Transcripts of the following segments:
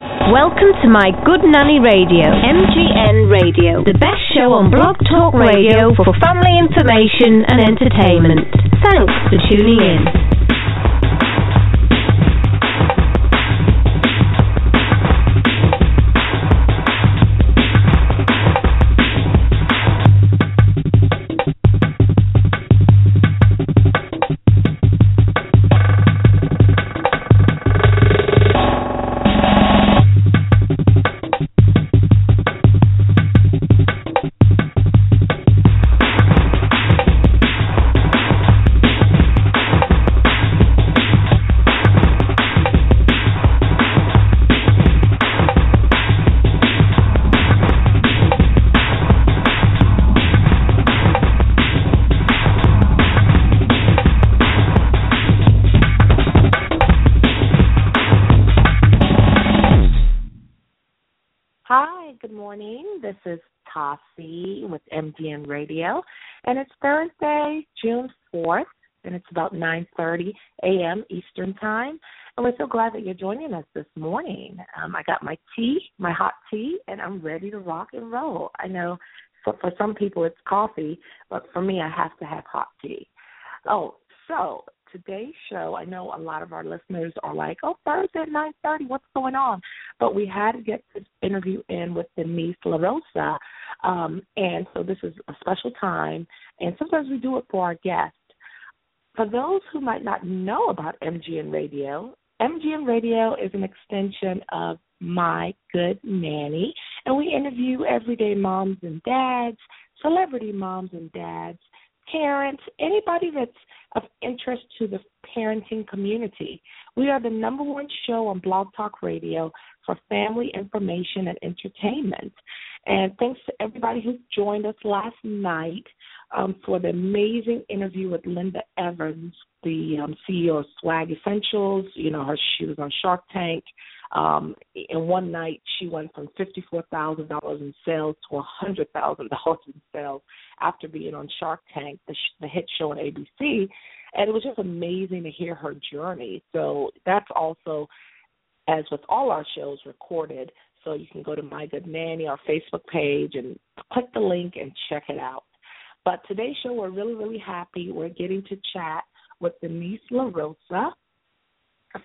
Welcome to my Good Nanny Radio, MGN Radio, the best show on Blog Talk Radio for family information and entertainment. Thanks for tuning in. MGN Radio, and it's Thursday, June 4th, and it's about 9:30 a.m. Eastern Time. And we're so glad that you're joining us this morning. Um, I got my tea, my hot tea, and I'm ready to rock and roll. I know for, for some people it's coffee, but for me, I have to have hot tea. Oh, so today's show, I know a lot of our listeners are like, "Oh, Thursday at nine thirty, what's going on?" But we had to get this interview in with Denise LaRosa, um, and so this is a special time. And sometimes we do it for our guests. For those who might not know about MGN Radio, MGN Radio is an extension of My Good Nanny, and we interview everyday moms and dads, celebrity moms and dads, parents, anybody that's of interest to the parenting community. We are the number one show on Blog Talk Radio for family information and entertainment. And thanks to everybody who joined us last night um, for the amazing interview with Linda Evans, the um, CEO of Swag Essentials. You know, her she was on Shark Tank. Um, in one night, she went from fifty-four thousand dollars in sales to a hundred thousand dollars in sales after being on Shark Tank, the, sh- the hit show on ABC, and it was just amazing to hear her journey. So that's also, as with all our shows, recorded. So you can go to My Good Nanny, our Facebook page, and click the link and check it out. But today's show, we're really, really happy. We're getting to chat with Denise LaRosa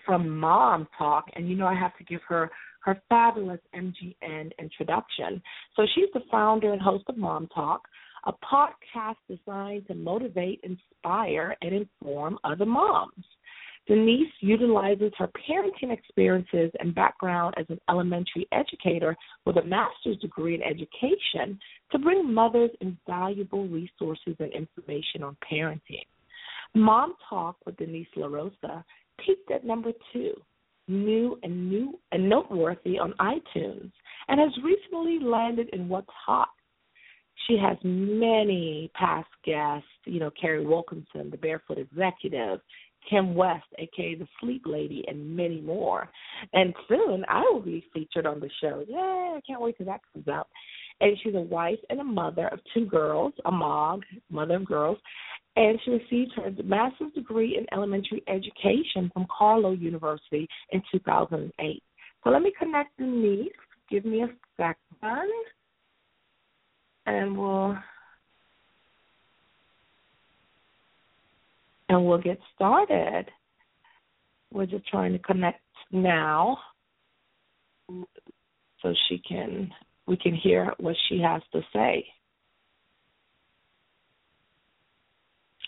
from Mom Talk, and you know I have to give her her fabulous MGN introduction. So she's the founder and host of Mom Talk, a podcast designed to motivate, inspire, and inform other moms. Denise utilizes her parenting experiences and background as an elementary educator with a master's degree in education to bring mothers invaluable resources and information on parenting. Mom Talk with Denise LaRosa peaked at number two, new and new and noteworthy on iTunes, and has recently landed in What's Hot. She has many past guests, you know, Carrie Wilkerson, the Barefoot Executive, Kim West, aka the Sleep Lady, and many more. And soon I will be featured on the show. Yay, I can't wait till that comes out. And she's a wife and a mother of two girls, a mom, mother of girls, and she received her master's degree in elementary education from Carlow University in 2008. So let me connect Denise. Give me a second, and we'll and we'll get started. We're just trying to connect now, so she can we can hear what she has to say.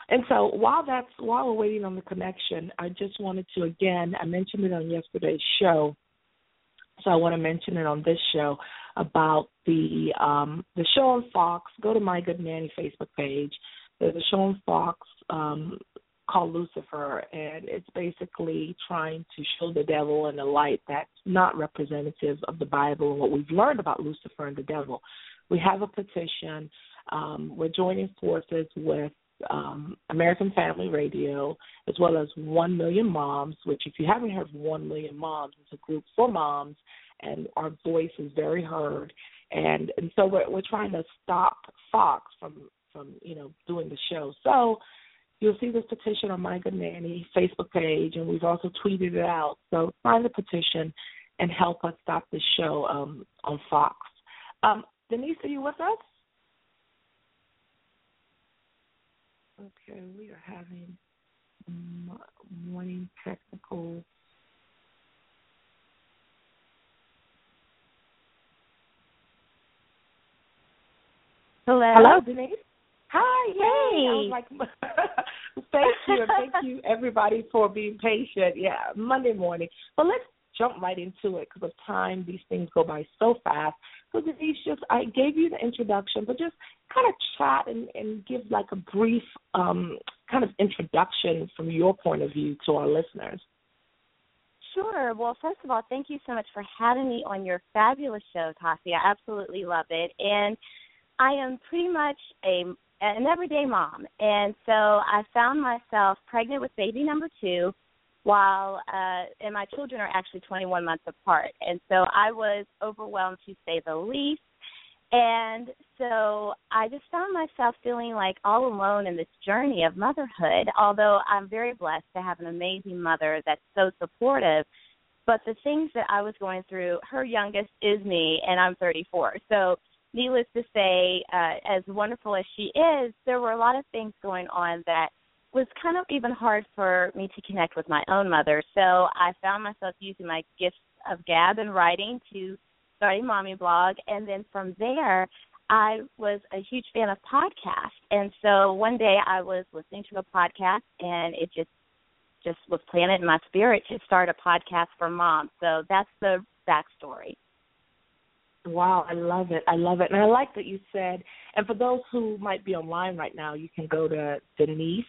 And so while that's while we're waiting on the connection, I just wanted to again I mentioned it on yesterday's show. So I want to mention it on this show about the um the show on Fox. Go to my good nanny Facebook page. There's a show on Fox um called Lucifer, and it's basically trying to show the devil in a light that's not representative of the Bible and what we've learned about Lucifer and the devil. We have a petition. Um, we're joining forces with um, American Family Radio, as well as One Million Moms, which, if you haven't heard of One Million Moms, it's a group for moms, and our voice is very heard. And and so we're we're trying to stop Fox from from you know doing the show. So you'll see this petition on My Good Nanny Facebook page, and we've also tweeted it out. So sign the petition and help us stop this show um, on Fox. Um, Denise, are you with us? Okay, we are having morning technical. Hello. Hello, Denise. Hi, hey. I was like, thank you, thank you, everybody, for being patient. Yeah, Monday morning. But let's jump right into it because of time. These things go by so fast. So Denise, just I gave you the introduction, but just kind of chat and, and give like a brief um, kind of introduction from your point of view to our listeners. Sure. Well, first of all, thank you so much for having me on your fabulous show, Tassie. I absolutely love it, and I am pretty much a an everyday mom, and so I found myself pregnant with baby number two while uh and my children are actually 21 months apart. And so I was overwhelmed to say the least. And so I just found myself feeling like all alone in this journey of motherhood although I'm very blessed to have an amazing mother that's so supportive. But the things that I was going through her youngest is me and I'm 34 so needless to say uh as wonderful as she is there were a lot of things going on that was kind of even hard for me to connect with my own mother. So I found myself using my gifts of gab and writing to start a mommy blog, and then from there, I was a huge fan of podcasts. And so one day I was listening to a podcast, and it just just was planted in my spirit to start a podcast for moms. So that's the backstory. Wow, I love it. I love it. And I like that you said, and for those who might be online right now, you can go to Denise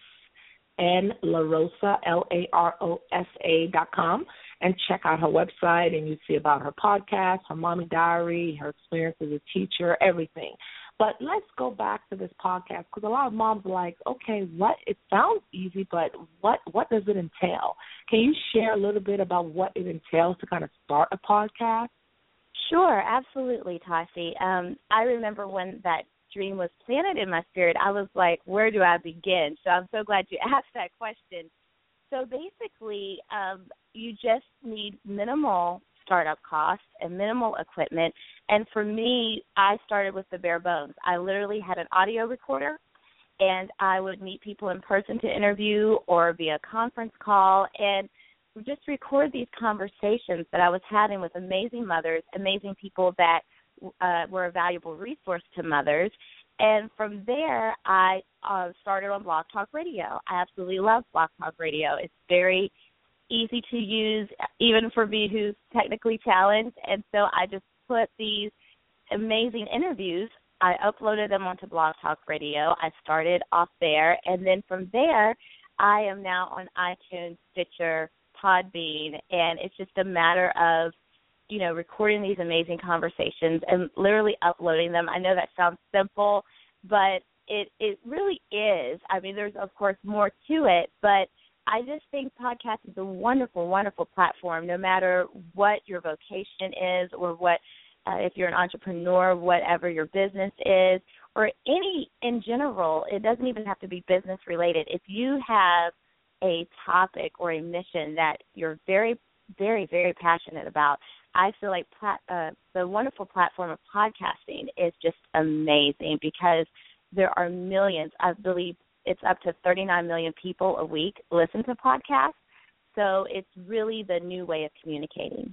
N LaRosa, L A R O S A dot com, and check out her website. And you see about her podcast, her mommy diary, her experience as a teacher, everything. But let's go back to this podcast because a lot of moms are like, okay, what? It sounds easy, but what what does it entail? Can you share a little bit about what it entails to kind of start a podcast? Sure, absolutely, Tassie. Um, I remember when that dream was planted in my spirit, I was like, where do I begin? So I'm so glad you asked that question. So basically, um, you just need minimal startup costs and minimal equipment. And for me, I started with the bare bones. I literally had an audio recorder and I would meet people in person to interview or via conference call and just record these conversations that I was having with amazing mothers, amazing people that uh, were a valuable resource to mothers. And from there, I uh, started on Blog Talk Radio. I absolutely love Blog Talk Radio. It's very easy to use, even for me who's technically challenged. And so I just put these amazing interviews. I uploaded them onto Blog Talk Radio. I started off there, and then from there, I am now on iTunes, Stitcher, Podbean, and it's just a matter of you know, recording these amazing conversations and literally uploading them. I know that sounds simple, but it it really is. I mean, there's of course more to it, but I just think podcast is a wonderful, wonderful platform. No matter what your vocation is, or what uh, if you're an entrepreneur, whatever your business is, or any in general, it doesn't even have to be business related. If you have a topic or a mission that you're very, very, very passionate about, I feel like plat- uh, the wonderful platform of podcasting is just amazing because there are millions. I believe it's up to 39 million people a week listen to podcasts. So it's really the new way of communicating.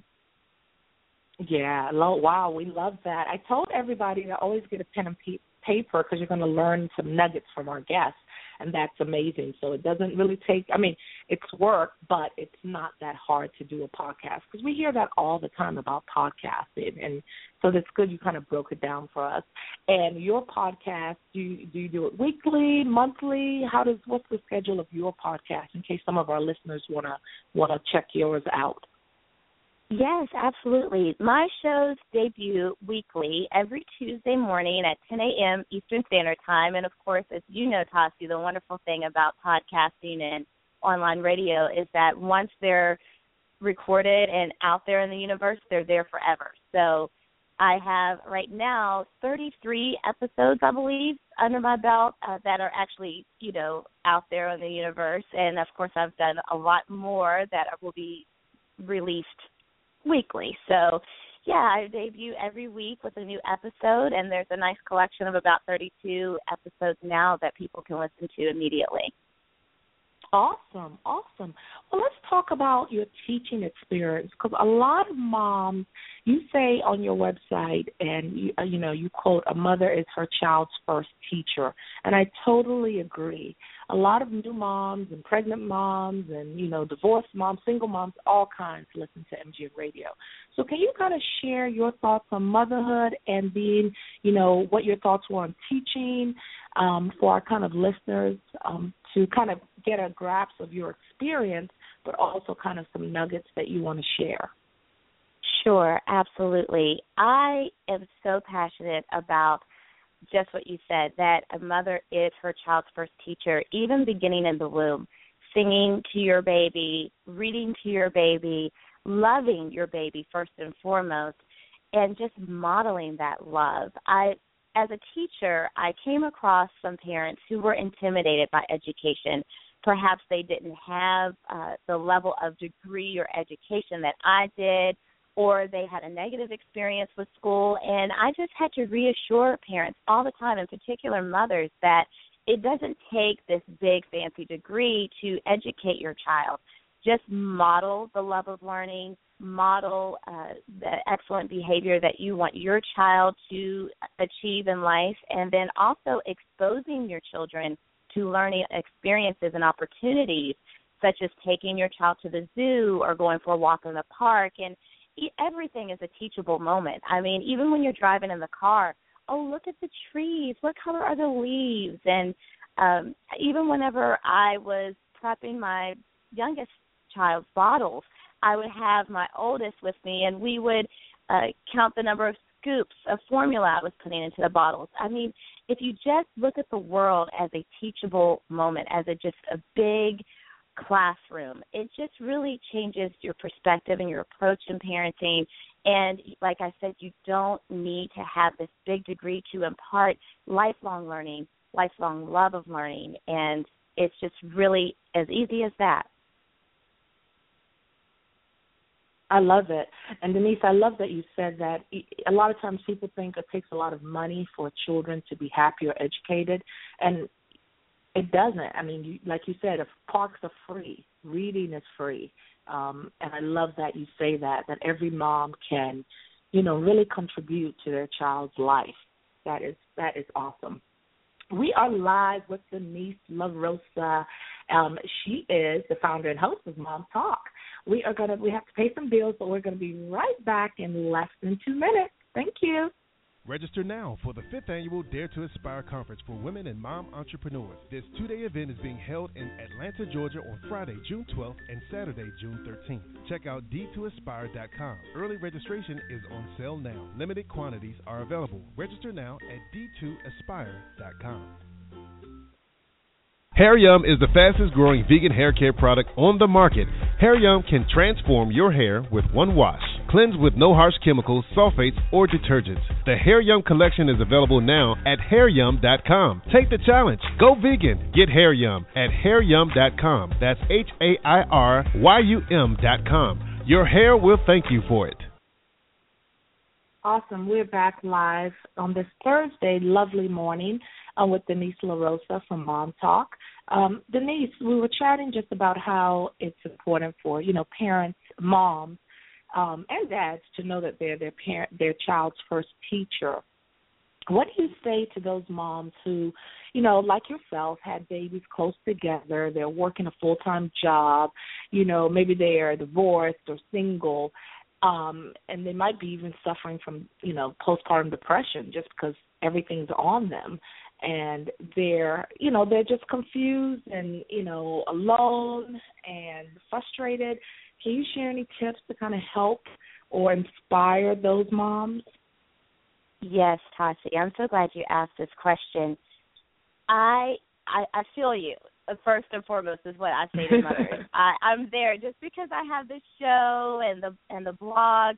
Yeah, wow, we love that. I told everybody to always get a pen and paper because you're going to learn some nuggets from our guests. And that's amazing. So it doesn't really take. I mean, it's work, but it's not that hard to do a podcast because we hear that all the time about podcasting, and so that's good. You kind of broke it down for us. And your podcast, do you, do you do it weekly, monthly? How does what's the schedule of your podcast in case some of our listeners wanna wanna check yours out? Yes, absolutely. My shows debut weekly every Tuesday morning at 10 a.m. Eastern Standard Time. And of course, as you know, Tassi, the wonderful thing about podcasting and online radio is that once they're recorded and out there in the universe, they're there forever. So I have right now 33 episodes, I believe, under my belt uh, that are actually, you know, out there in the universe. And of course, I've done a lot more that will be released weekly. So, yeah, I debut every week with a new episode, and there's a nice collection of about 32 episodes now that people can listen to immediately. Awesome, awesome. Well, let's talk about your teaching experience because a lot of moms, you say on your website, and you, uh, you know, you quote, "A mother is her child's first teacher," and I totally agree. A lot of new moms and pregnant moms, and you know, divorced moms, single moms, all kinds listen to MGN Radio. So, can you kind of share your thoughts on motherhood and being, you know, what your thoughts were on teaching um, for our kind of listeners um, to kind of get a grasp of your experience, but also kind of some nuggets that you want to share. Sure, absolutely. I am so passionate about just what you said that a mother is her child's first teacher, even beginning in the womb, singing to your baby, reading to your baby, loving your baby first and foremost, and just modeling that love. I as a teacher, I came across some parents who were intimidated by education perhaps they didn't have uh, the level of degree or education that I did, or they had a negative experience with school. And I just had to reassure parents all the time, in particular mothers, that it doesn't take this big fancy degree to educate your child. Just model the love of learning, model uh, the excellent behavior that you want your child to achieve in life, and then also exposing your children to learning experiences and opportunities, such as taking your child to the zoo or going for a walk in the park. And everything is a teachable moment. I mean, even when you're driving in the car, oh, look at the trees. What color are the leaves? And um, even whenever I was prepping my youngest child's bottles, I would have my oldest with me, and we would uh, count the number of scoops of formula I was putting into the bottles. I mean, if you just look at the world as a teachable moment, as a just a big classroom, it just really changes your perspective and your approach in parenting. And like I said, you don't need to have this big degree to impart lifelong learning, lifelong love of learning, and it's just really as easy as that. I love it. And Denise, I love that you said that a lot of times people think it takes a lot of money for children to be happy or educated, and it doesn't. I mean, you, like you said, if parks are free, reading is free, um, and I love that you say that that every mom can, you know, really contribute to their child's life. That is that is awesome. We are live with Denise LaRosa. Um, she is the founder and host of Mom Talk. We are gonna we have to pay some bills, but we're gonna be right back in less than two minutes. Thank you. Register now for the fifth annual Dare to Aspire conference for women and mom entrepreneurs. This two day event is being held in Atlanta, Georgia on Friday, June 12th and Saturday, June 13th. Check out d2aspire.com. Early registration is on sale now. Limited quantities are available. Register now at d2aspire.com. Hair Yum is the fastest growing vegan hair care product on the market. Hair Yum can transform your hair with one wash. Cleanse with no harsh chemicals, sulfates, or detergents. The Hair Yum collection is available now at hairyum.com. Take the challenge. Go vegan. Get Hair Yum at hairyum.com. That's H A I R Y U M.com. Your hair will thank you for it. Awesome. We're back live on this Thursday, lovely morning uh, with Denise LaRosa from Mom Talk. Um, Denise, we were chatting just about how it's important for you know parents, moms, um, and dads to know that they're their parent, their child's first teacher. what do you say to those moms who, you know, like yourself, had babies close together, they're working a full time job, you know, maybe they are divorced or single, um, and they might be even suffering from, you know, postpartum depression just because everything's on them and they're you know they're just confused and you know alone and frustrated. Can you share any tips to kind of help or inspire those moms? Yes Tassie i'm so glad you asked this question. I i, I feel you uh, first and foremost is what i say to mothers. I i'm there just because i have this show and the and the blog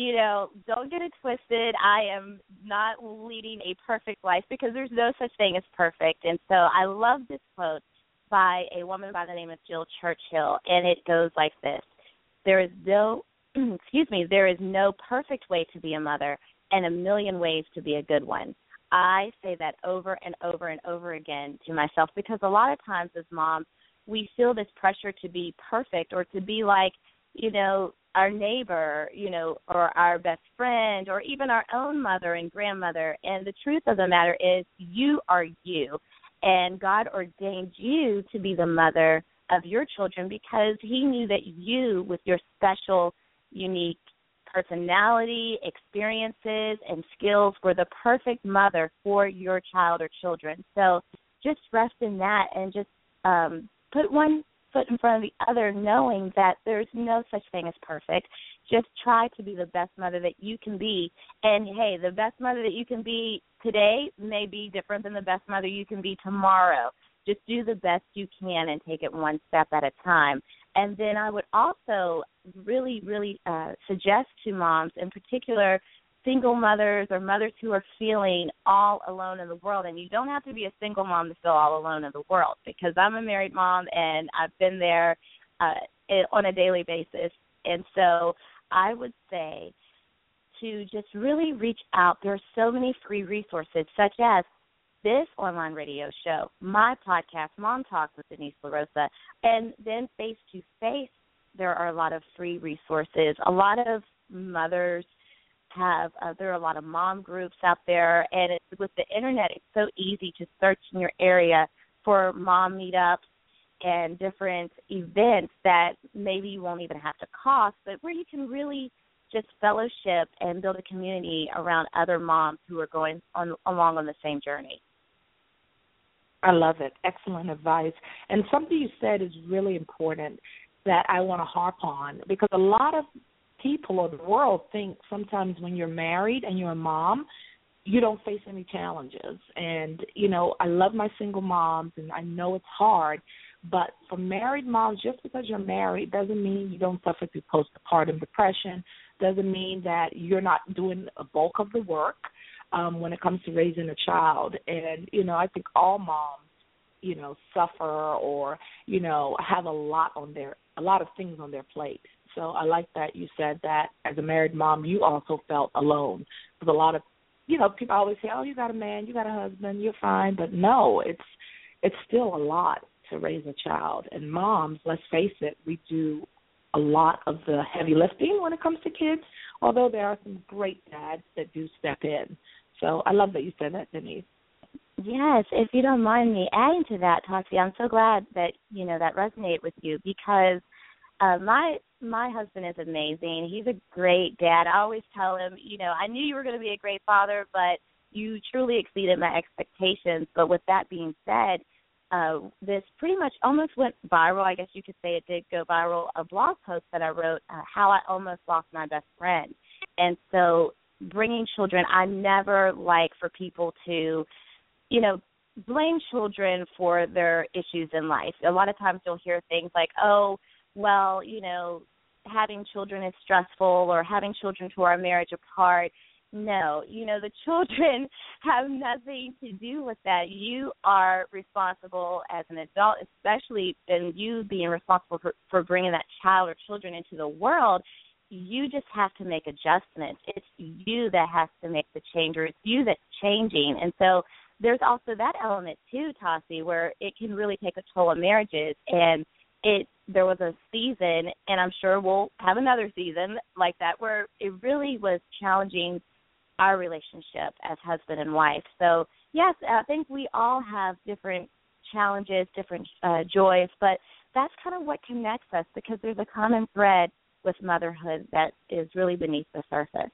you know, don't get it twisted. I am not leading a perfect life because there's no such thing as perfect. And so I love this quote by a woman by the name of Jill Churchill, and it goes like this There is no, excuse me, there is no perfect way to be a mother and a million ways to be a good one. I say that over and over and over again to myself because a lot of times as moms, we feel this pressure to be perfect or to be like, you know, our neighbor, you know, or our best friend, or even our own mother and grandmother. And the truth of the matter is, you are you. And God ordained you to be the mother of your children because He knew that you, with your special, unique personality, experiences, and skills, were the perfect mother for your child or children. So just rest in that and just um, put one foot in front of the other, knowing that there's no such thing as perfect. Just try to be the best mother that you can be. And hey, the best mother that you can be today may be different than the best mother you can be tomorrow. Just do the best you can and take it one step at a time. And then I would also really, really uh, suggest to moms, in particular, single mothers or mothers who are feeling all alone in the world. And you don't have to be a single mom to feel all alone in the world because I'm a married mom and I've been there uh, on a daily basis. And so I would say to just really reach out. There are so many free resources, such as this online radio show, my podcast, Mom Talks with Denise LaRosa, and then face to face, there are a lot of free resources. A lot of mothers have uh, there are a lot of mom groups out there and it's with the internet it's so easy to search in your area for mom meetups and different events that maybe you won't even have to cost but where you can really just fellowship and build a community around other moms who are going on along on the same journey I love it. Excellent advice. And something you said is really important that I want to harp on because a lot of people or the world think sometimes when you're married and you're a mom, you don't face any challenges. And, you know, I love my single moms and I know it's hard, but for married moms, just because you're married doesn't mean you don't suffer through postpartum depression, doesn't mean that you're not doing a bulk of the work um, when it comes to raising a child. And, you know, I think all moms, you know, suffer or, you know, have a lot on their a lot of things on their plate. So I like that you said that as a married mom, you also felt alone. Because a lot of, you know, people always say, "Oh, you got a man, you got a husband, you're fine," but no, it's it's still a lot to raise a child. And moms, let's face it, we do a lot of the heavy lifting when it comes to kids. Although there are some great dads that do step in. So I love that you said that, Denise. Yes, if you don't mind me adding to that, Tassie, I'm so glad that you know that resonated with you because uh, my my husband is amazing. He's a great dad. I always tell him, you know, I knew you were going to be a great father, but you truly exceeded my expectations. But with that being said, uh, this pretty much almost went viral. I guess you could say it did go viral. A blog post that I wrote, uh, how I almost lost my best friend, and so bringing children. I never like for people to, you know, blame children for their issues in life. A lot of times you'll hear things like, "Oh." Well, you know, having children is stressful or having children tore our marriage apart. No, you know, the children have nothing to do with that. You are responsible as an adult, especially in you being responsible for, for bringing that child or children into the world. You just have to make adjustments. It's you that has to make the change, or it's you that's changing. And so there's also that element too, Tassie, where it can really take a toll on marriages. And it there was a season and I'm sure we'll have another season like that where it really was challenging our relationship as husband and wife. So, yes, I think we all have different challenges, different uh, joys, but that's kind of what connects us because there's a common thread with motherhood that is really beneath the surface.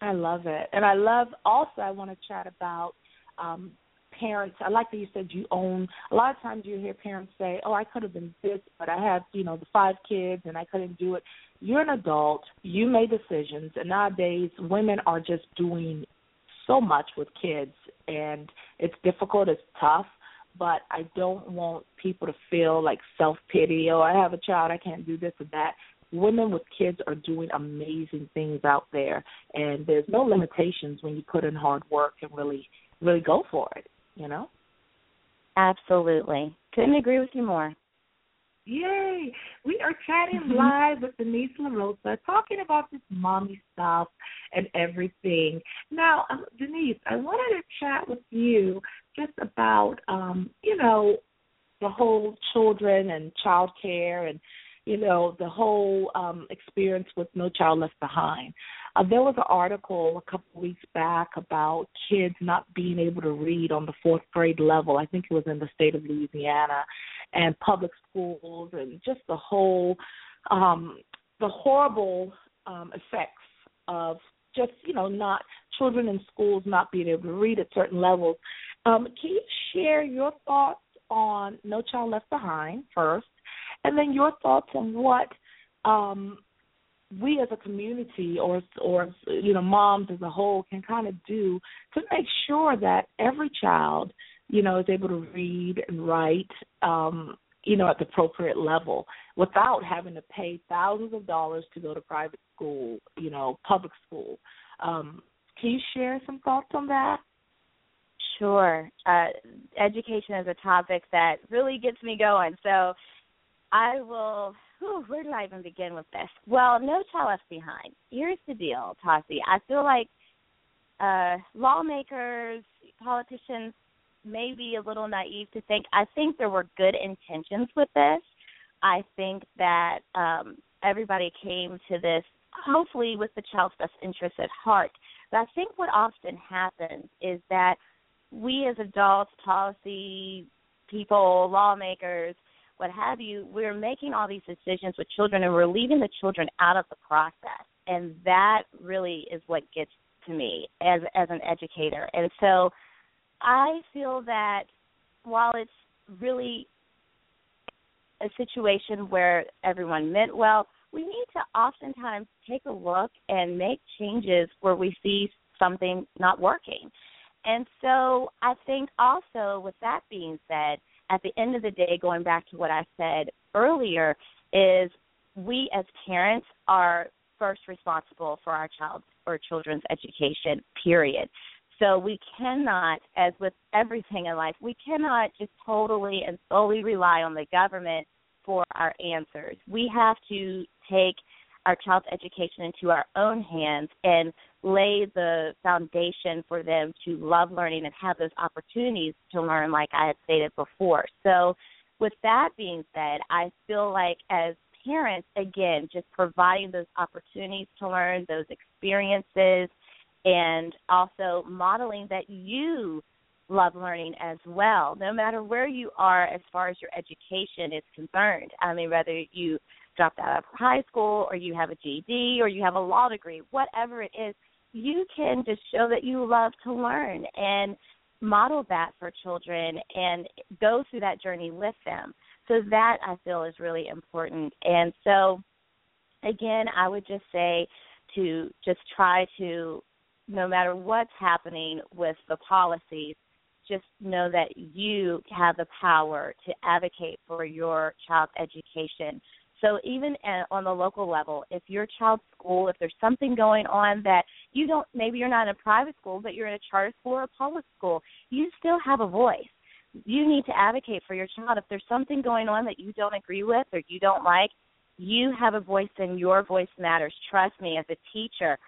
I love it. And I love also I want to chat about um parents I like that you said you own a lot of times you hear parents say, Oh, I could have been this but I had, you know, the five kids and I couldn't do it. You're an adult, you made decisions and nowadays women are just doing so much with kids and it's difficult, it's tough, but I don't want people to feel like self pity, oh I have a child, I can't do this or that women with kids are doing amazing things out there and there's no limitations when you put in hard work and really really go for it you know absolutely couldn't agree with you more Yay! We are chatting mm-hmm. live with Denise LaRosa, talking about this mommy stuff and everything. Now, um, Denise, I wanted to chat with you just about, um, you know, the whole children and child care and you know, the whole um, experience with No Child Left Behind. Uh, there was an article a couple weeks back about kids not being able to read on the fourth grade level. I think it was in the state of Louisiana, and public schools, and just the whole, um, the horrible um, effects of just you know not children in schools not being able to read at certain levels. Um, can you share your thoughts on No Child Left Behind first, and then your thoughts on what um, we as a community or or you know moms as a whole can kind of do to make sure that every child you know is able to read and write um you know at the appropriate level without having to pay thousands of dollars to go to private school you know public school. Um can you share some thoughts on that? Sure. Uh education is a topic that really gets me going. So I will. Whew, where do I even begin with this? Well, no child left behind. Here's the deal, Tassi. I feel like uh, lawmakers, politicians, may be a little naive to think. I think there were good intentions with this. I think that um, everybody came to this hopefully with the child's best interest at heart. But I think what often happens is that we as adults, policy people, lawmakers, what have you, we're making all these decisions with children and we're leaving the children out of the process. And that really is what gets to me as as an educator. And so I feel that while it's really a situation where everyone meant well, we need to oftentimes take a look and make changes where we see something not working. And so I think also, with that being said, at the end of the day, going back to what I said earlier, is we as parents are first responsible for our child's or children's education, period. So we cannot, as with everything in life, we cannot just totally and solely rely on the government for our answers. We have to take our child's education into our own hands and lay the foundation for them to love learning and have those opportunities to learn, like I had stated before. So, with that being said, I feel like as parents, again, just providing those opportunities to learn, those experiences, and also modeling that you love learning as well, no matter where you are as far as your education is concerned. I mean, whether you dropped out of high school or you have a GED or you have a law degree, whatever it is, you can just show that you love to learn and model that for children and go through that journey with them. So that I feel is really important. And so again, I would just say to just try to no matter what's happening with the policies, just know that you have the power to advocate for your child's education so even at, on the local level, if your child's school, if there's something going on that you don't, maybe you're not in a private school, but you're in a charter school or a public school, you still have a voice. You need to advocate for your child. If there's something going on that you don't agree with or you don't like, you have a voice and your voice matters. Trust me, as a teacher,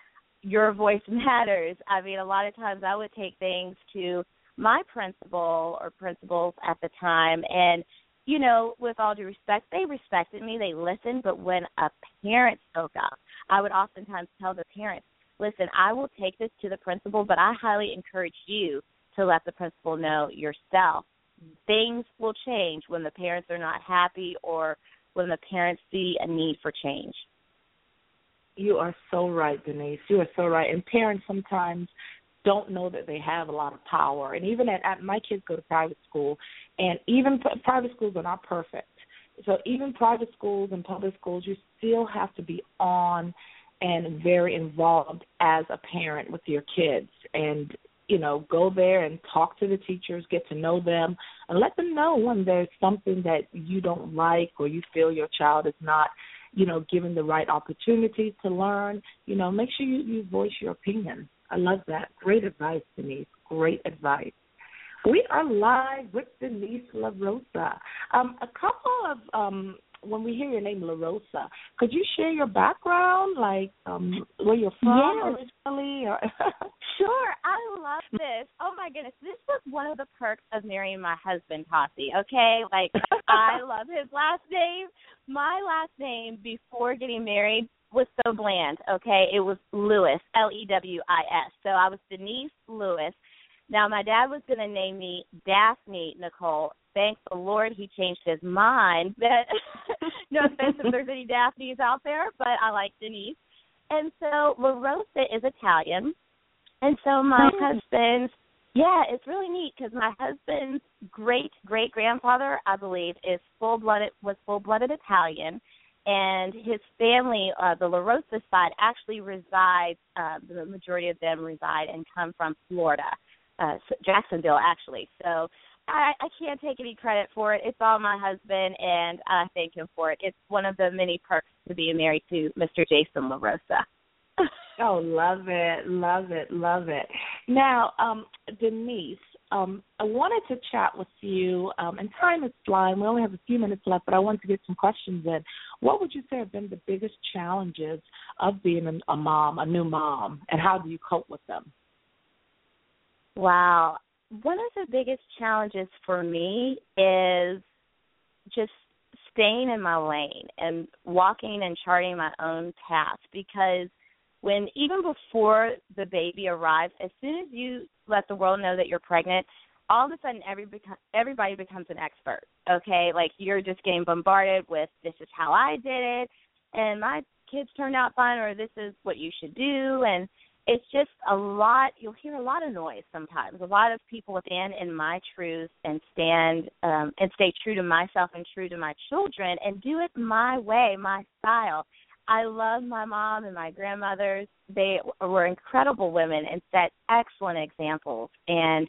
your voice matters. I mean, a lot of times I would take things to my principal or principals at the time and you know, with all due respect, they respected me, they listened, but when a parent spoke up, I would oftentimes tell the parents, listen, I will take this to the principal, but I highly encourage you to let the principal know yourself. Things will change when the parents are not happy or when the parents see a need for change. You are so right, Denise. You are so right. And parents sometimes don't know that they have a lot of power. And even at, at my kids go to private school, and even private schools are not perfect. So even private schools and public schools, you still have to be on and very involved as a parent with your kids and you know go there and talk to the teachers get to know them and let them know when there's something that you don't like or you feel your child is not you know given the right opportunity to learn you know make sure you, you voice your opinion i love that great advice denise great advice we are live with denise larosa um, a couple of um, when we hear your name La Rosa, could you share your background, like um where you're from yes. originally? Or sure, I love this. Oh my goodness, this was one of the perks of marrying my husband, Tossie. Okay, like I love his last name. My last name before getting married was so bland. Okay, it was Lewis, L E W I S. So I was Denise Lewis. Now my dad was going to name me Daphne Nicole, thank the Lord he changed his mind. That no offense if there's any Daphnes out there, but I like Denise. And so La Rosa is Italian, and so my oh. husband's yeah, it's really neat because my husband's great great grandfather, I believe, is full blooded was full blooded Italian, and his family, uh, the La Rosa side, actually resides. Uh, the majority of them reside and come from Florida, uh, Jacksonville, actually. So I, I can't take any credit for it. It's all my husband, and I thank him for it. It's one of the many perks to being married to Mr. Jason LaRosa. oh, love it, love it, love it. Now, um, Denise, um, I wanted to chat with you, um, and time is flying. We only have a few minutes left, but I wanted to get some questions in. What would you say have been the biggest challenges of being a, a mom, a new mom, and how do you cope with them? Wow, one of the biggest challenges for me is just staying in my lane and walking and charting my own path because when even before the baby arrives, as soon as you let the world know that you're pregnant, all of a sudden every everybody becomes an expert. Okay, like you're just getting bombarded with this is how I did it, and my kids turned out fine, or this is what you should do, and it's just a lot you'll hear a lot of noise sometimes a lot of people within in my truth and stand um and stay true to myself and true to my children and do it my way my style i love my mom and my grandmothers. They were incredible women and set excellent examples. And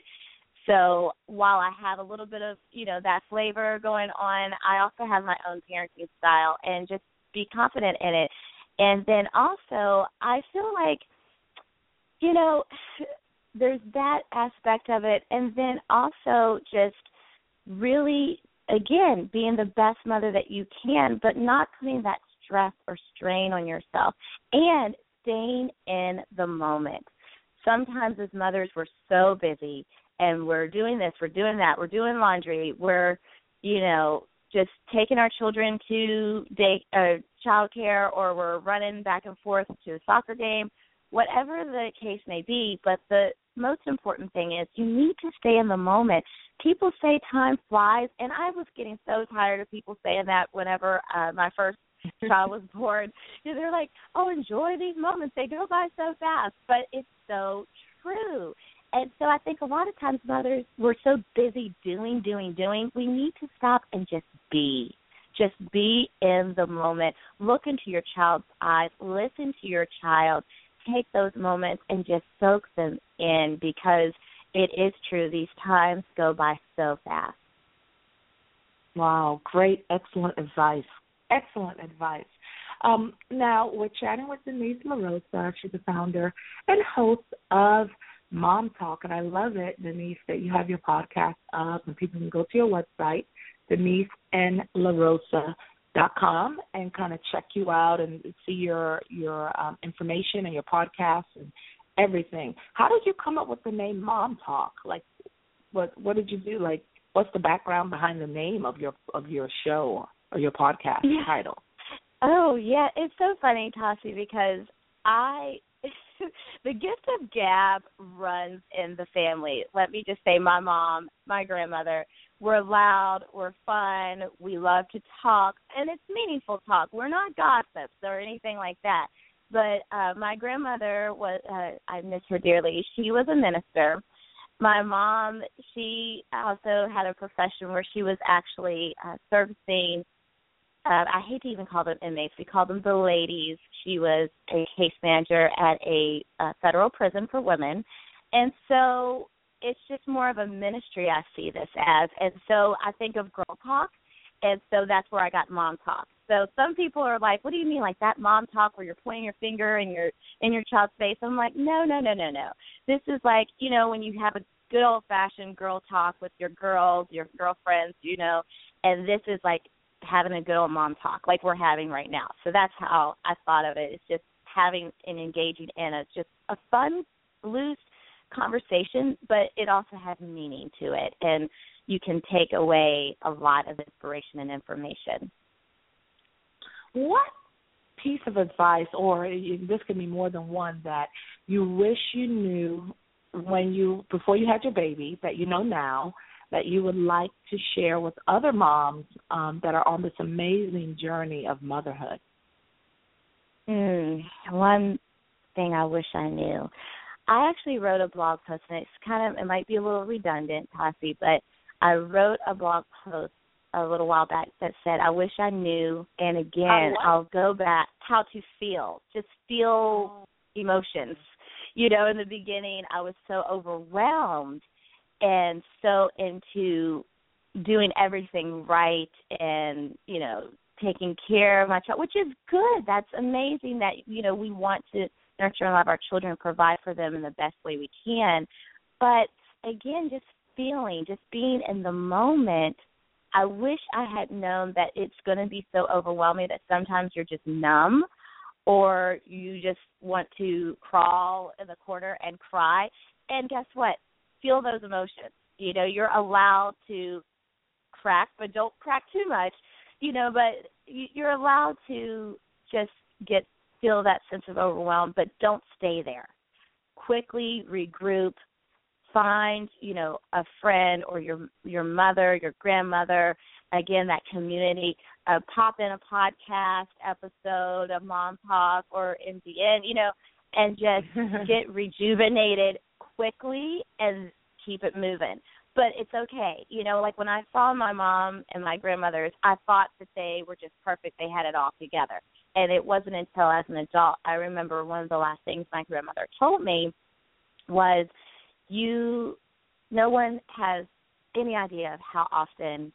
so while i have a little bit of you know that flavor going on i also have my own parenting style and just be confident in it. And then also i feel like you know, there's that aspect of it, and then also just really, again, being the best mother that you can, but not putting that stress or strain on yourself, and staying in the moment. Sometimes as mothers, we're so busy and we're doing this, we're doing that, we're doing laundry, we're, you know, just taking our children to day uh childcare or we're running back and forth to a soccer game whatever the case may be. But the most important thing is you need to stay in the moment. People say time flies, and I was getting so tired of people saying that whenever uh, my first child was born. You know, they're like, "Oh, enjoy these moments; they go by so fast." But it's so true. And so I think a lot of times mothers we're so busy doing, doing, doing. We need to stop and just be. Just be in the moment. Look into your child's eyes. Listen to your child take those moments and just soak them in because it is true. These times go by so fast. Wow, great, excellent advice. Excellent advice. Um, now, we're chatting with Denise LaRosa. She's the founder and host of Mom Talk, and I love it, Denise, that you have your podcast up and people can go to your website, Denise and LaRosa dot com and kind of check you out and see your your um, information and your podcast and everything. How did you come up with the name Mom Talk? Like, what what did you do? Like, what's the background behind the name of your of your show or your podcast yeah. title? Oh yeah, it's so funny, Tassie, because I the gift of gab runs in the family. Let me just say, my mom, my grandmother, we're loud, we're fun, we love to talk, and it's meaningful talk. We're not gossips or anything like that. But uh my grandmother was uh I miss her dearly. She was a minister. My mom, she also had a profession where she was actually uh servicing uh, I hate to even call them inmates. We call them the ladies. She was a case manager at a, a federal prison for women, and so it's just more of a ministry. I see this as, and so I think of girl talk, and so that's where I got mom talk. So some people are like, "What do you mean, like that mom talk where you're pointing your finger in your in your child's face?" I'm like, "No, no, no, no, no. This is like you know when you have a good old fashioned girl talk with your girls, your girlfriends, you know, and this is like having a good old mom talk like we're having right now. So that's how I thought of it. It's just having an engaging and it's just a fun, loose conversation, but it also has meaning to it and you can take away a lot of inspiration and information. What piece of advice, or this could be more than one, that you wish you knew when you before you had your baby that you know now that you would like to share with other moms um, that are on this amazing journey of motherhood? Mm, one thing I wish I knew. I actually wrote a blog post, and it's kind of it might be a little redundant, Tassie, but I wrote a blog post a little while back that said, "I wish I knew." And again, I'll go back how to feel, just feel oh. emotions. You know, in the beginning, I was so overwhelmed and so into doing everything right and you know taking care of my child which is good. That's amazing that you know we want to nurture and love our children provide for them in the best way we can. But again just feeling just being in the moment i wish i had known that it's going to be so overwhelming that sometimes you're just numb or you just want to crawl in the corner and cry. And guess what feel those emotions. You know, you're allowed to crack, but don't crack too much. You know, but you're allowed to just get feel that sense of overwhelm, but don't stay there. Quickly regroup, find you know a friend or your your mother, your grandmother. Again, that community. Uh, pop in a podcast episode of Mom Talk or MGN, you know, and just get rejuvenated quickly and keep it moving. But it's okay. You know, like when I saw my mom and my grandmothers, I thought that they were just perfect. They had it all together. And it wasn't until as an adult I remember one of the last things my grandmother told me was you no one has any idea of how often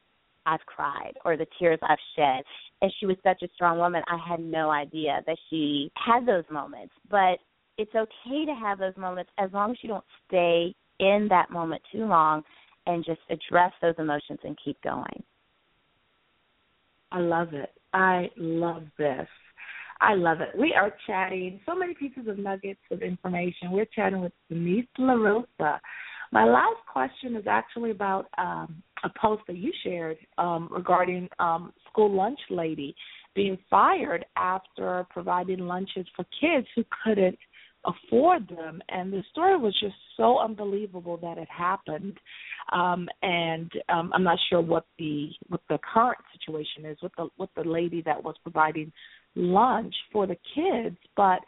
I've cried or the tears I've shed. And she was such a strong woman, I had no idea that she had those moments. But it's okay to have those moments as long as you don't stay in that moment too long and just address those emotions and keep going. I love it. I love this. I love it. We are chatting so many pieces of nuggets of information. We're chatting with Denise LaRosa. My last question is actually about um, a post that you shared um, regarding um, school lunch lady being fired after providing lunches for kids who couldn't afford them. And the story was just so unbelievable that it happened. Um and um i'm not sure what the what the current situation is with the with the lady that was providing lunch for the kids. But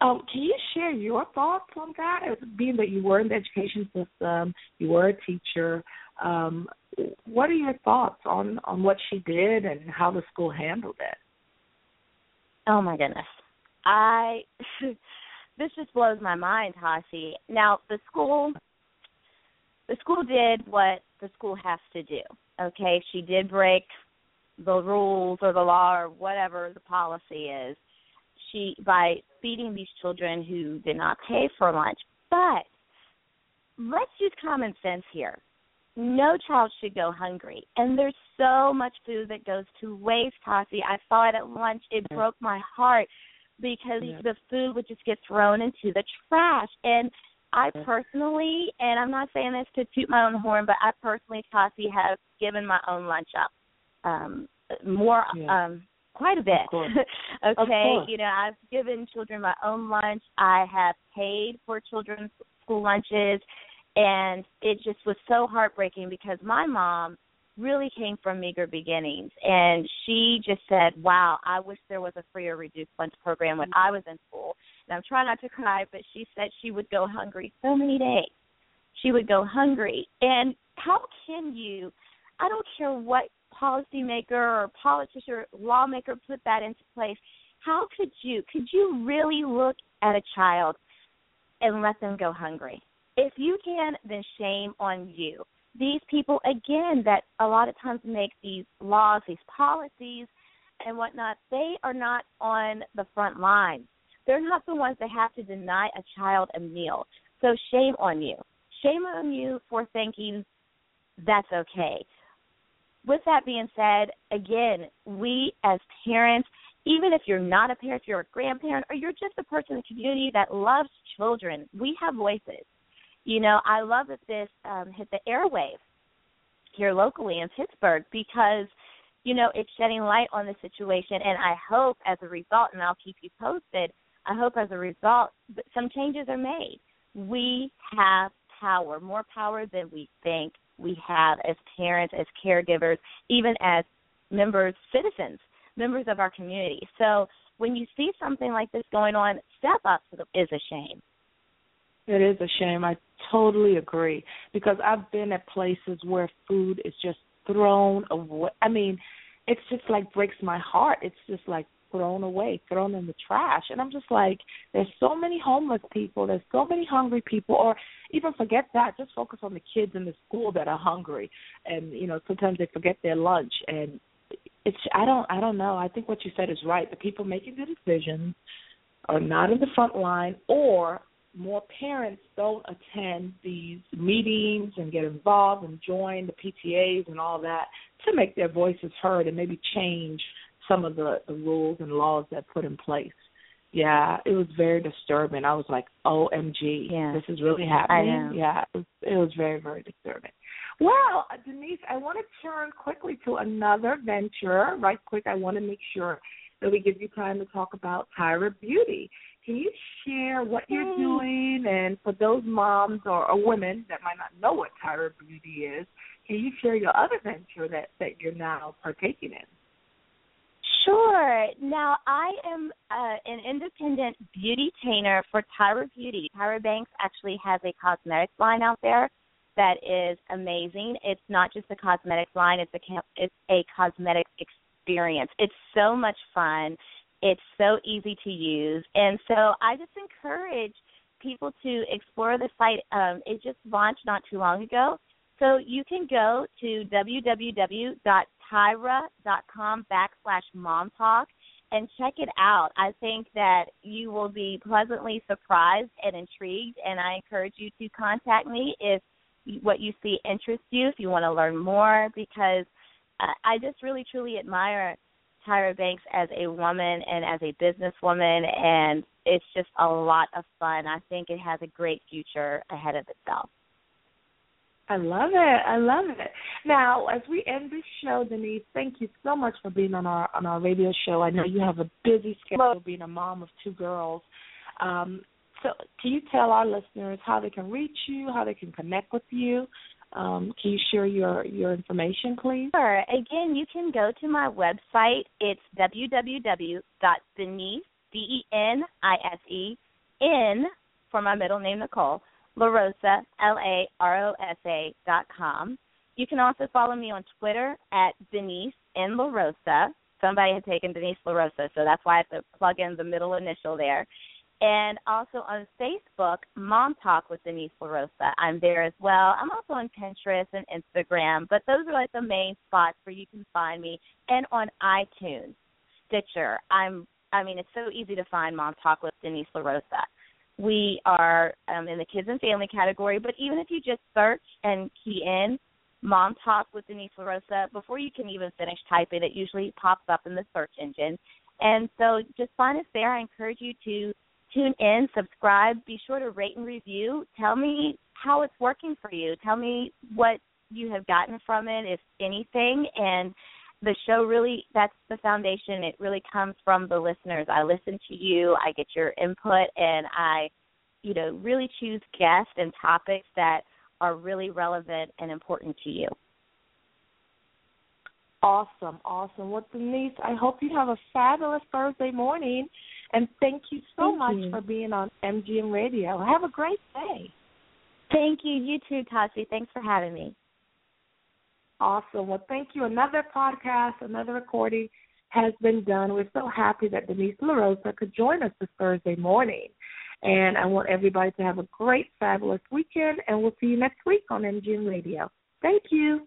um can you share your thoughts on that? Being that you were in the education system you were a teacher um what are your thoughts on on what she did and how the school handled it? Oh my goodness. I this just blows my mind, Tassie. Now the school the school did what the school has to do. Okay, she did break the rules or the law or whatever the policy is. She by feeding these children who did not pay for lunch. But let's use common sense here. No child should go hungry. And there's so much food that goes to waste, Tassie. I saw it at lunch. It broke my heart because yeah. the food would just get thrown into the trash. And I personally, and I'm not saying this to toot my own horn, but I personally, Tassie, have given my own lunch up um, more yeah. um, quite a bit. Okay, you know, I've given children my own lunch. I have paid for children's school lunches, and it just was so heartbreaking because my mom really came from meager beginnings, and she just said, "Wow, I wish there was a free or reduced lunch program when I was in school." And I'm trying not to cry, but she said she would go hungry so many days. She would go hungry, and how can you? I don't care what policymaker or politician or lawmaker put that into place. How could you? Could you really look at a child and let them go hungry? If you can, then shame on you. These people, again, that a lot of times make these laws, these policies, and whatnot, they are not on the front line. They're not the ones that have to deny a child a meal. So shame on you. Shame on you for thinking that's okay with that being said, again, we as parents, even if you're not a parent, you're a grandparent, or you're just a person in the community that loves children, we have voices. You know, I love that this um, hit the airwaves here locally in Pittsburgh because, you know, it's shedding light on the situation. And I hope as a result, and I'll keep you posted, I hope as a result, some changes are made. We have power, more power than we think we have as parents, as caregivers, even as members, citizens, members of our community. So when you see something like this going on, step up is a shame. It is a shame. I totally agree because I've been at places where food is just thrown away. I mean, it's just like breaks my heart. It's just like thrown away, thrown in the trash. And I'm just like, there's so many homeless people, there's so many hungry people, or even forget that, just focus on the kids in the school that are hungry. And, you know, sometimes they forget their lunch and it's I don't I don't know. I think what you said is right. The people making the decisions are not in the front line or more parents don't attend these meetings and get involved and join the PTAs and all that to make their voices heard and maybe change some of the, the rules and laws that put in place. Yeah, it was very disturbing. I was like, "OMG, yeah. this is really happening." Yeah, it was, it was very, very disturbing. Well, Denise, I want to turn quickly to another venture. Right quick, I want to make sure that we give you time to talk about Tyra Beauty. Can you share what you're doing? And for those moms or, or women that might not know what Tyra Beauty is, can you share your other venture that, that you're now partaking in? Sure. Now, I am uh, an independent beauty tainer for Tyra Beauty. Tyra Banks actually has a cosmetics line out there that is amazing. It's not just a cosmetics line; it's a it's a cosmetics experience. It's so much fun. It's so easy to use, and so I just encourage people to explore the site. Um, it just launched not too long ago, so you can go to www tyra.com backslash mom talk and check it out. I think that you will be pleasantly surprised and intrigued, and I encourage you to contact me if what you see interests you, if you want to learn more, because uh, I just really, truly admire Tyra Banks as a woman and as a businesswoman, and it's just a lot of fun. I think it has a great future ahead of itself. I love it. I love it. Now, as we end this show, Denise, thank you so much for being on our on our radio show. I know you have a busy schedule, being a mom of two girls. Um, so, can you tell our listeners how they can reach you, how they can connect with you? Um, can you share your your information, please? Sure. Again, you can go to my website. It's www.denise d e n for my middle name Nicole LaRosa, L A R O S A dot com. You can also follow me on Twitter at Denise N LaRosa. Somebody had taken Denise LaRosa, so that's why I have to plug in the middle initial there. And also on Facebook, Mom Talk with Denise LaRosa. I'm there as well. I'm also on Pinterest and Instagram, but those are like the main spots where you can find me. And on iTunes, Stitcher. I'm I mean, it's so easy to find Mom Talk with Denise LaRosa we are um, in the kids and family category. But even if you just search and key in Mom Talk with Denise LaRosa, before you can even finish typing, it usually pops up in the search engine. And so just find us there. I encourage you to tune in, subscribe, be sure to rate and review. Tell me how it's working for you. Tell me what you have gotten from it, if anything. And the show really that's the foundation. It really comes from the listeners. I listen to you, I get your input and I you know, really choose guests and topics that are really relevant and important to you. Awesome, awesome. Well, Denise, I hope you have a fabulous Thursday morning, and thank you so thank much you. for being on MGN Radio. Have a great day. Thank you. You too, Tassie. Thanks for having me. Awesome. Well, thank you. Another podcast, another recording has been done. We're so happy that Denise LaRosa could join us this Thursday morning. And I want everybody to have a great, fabulous weekend, and we'll see you next week on MGN Radio. Thank you.